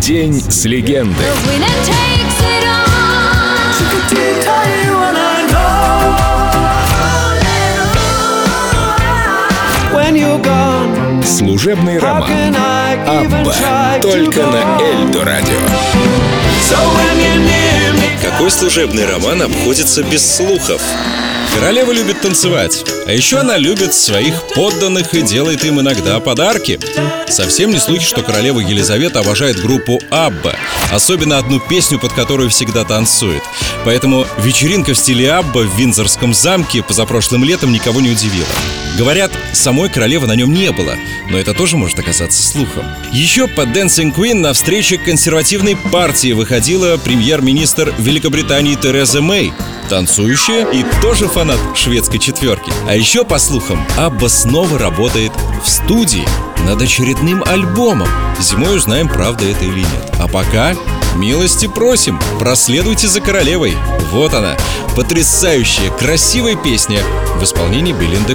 День с легендой. Служебный роман. Абба. Только на Эльдо радио. Какой служебный роман обходится без слухов? Королева любит танцевать, а еще она любит своих подданных и делает им иногда подарки. Совсем не слухи, что королева Елизавета обожает группу Абба, особенно одну песню, под которую всегда танцует. Поэтому вечеринка в стиле Абба в Виндзорском замке позапрошлым летом никого не удивила. Говорят, самой королевы на нем не было, но это тоже может оказаться слухом. Еще под Dancing Queen на встрече консервативной партии выходила премьер-министр Великобритании Тереза Мэй, танцующая и тоже фанат шведской четверки. А еще, по слухам, Абба снова работает в студии над очередным альбомом. Зимой узнаем, правда это или нет. А пока милости просим, проследуйте за королевой. Вот она, потрясающая, красивая песня в исполнении Белинды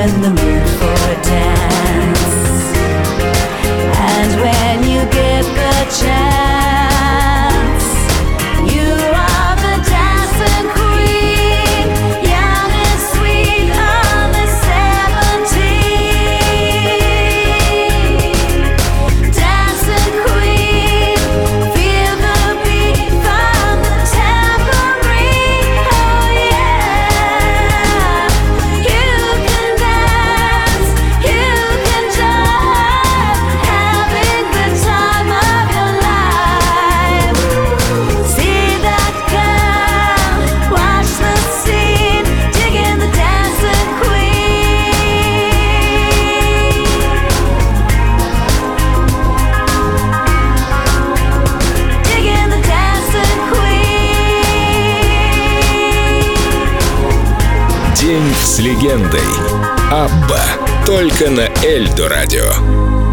in the mirror. День с легендой. Абба. Только на Эльдо радио.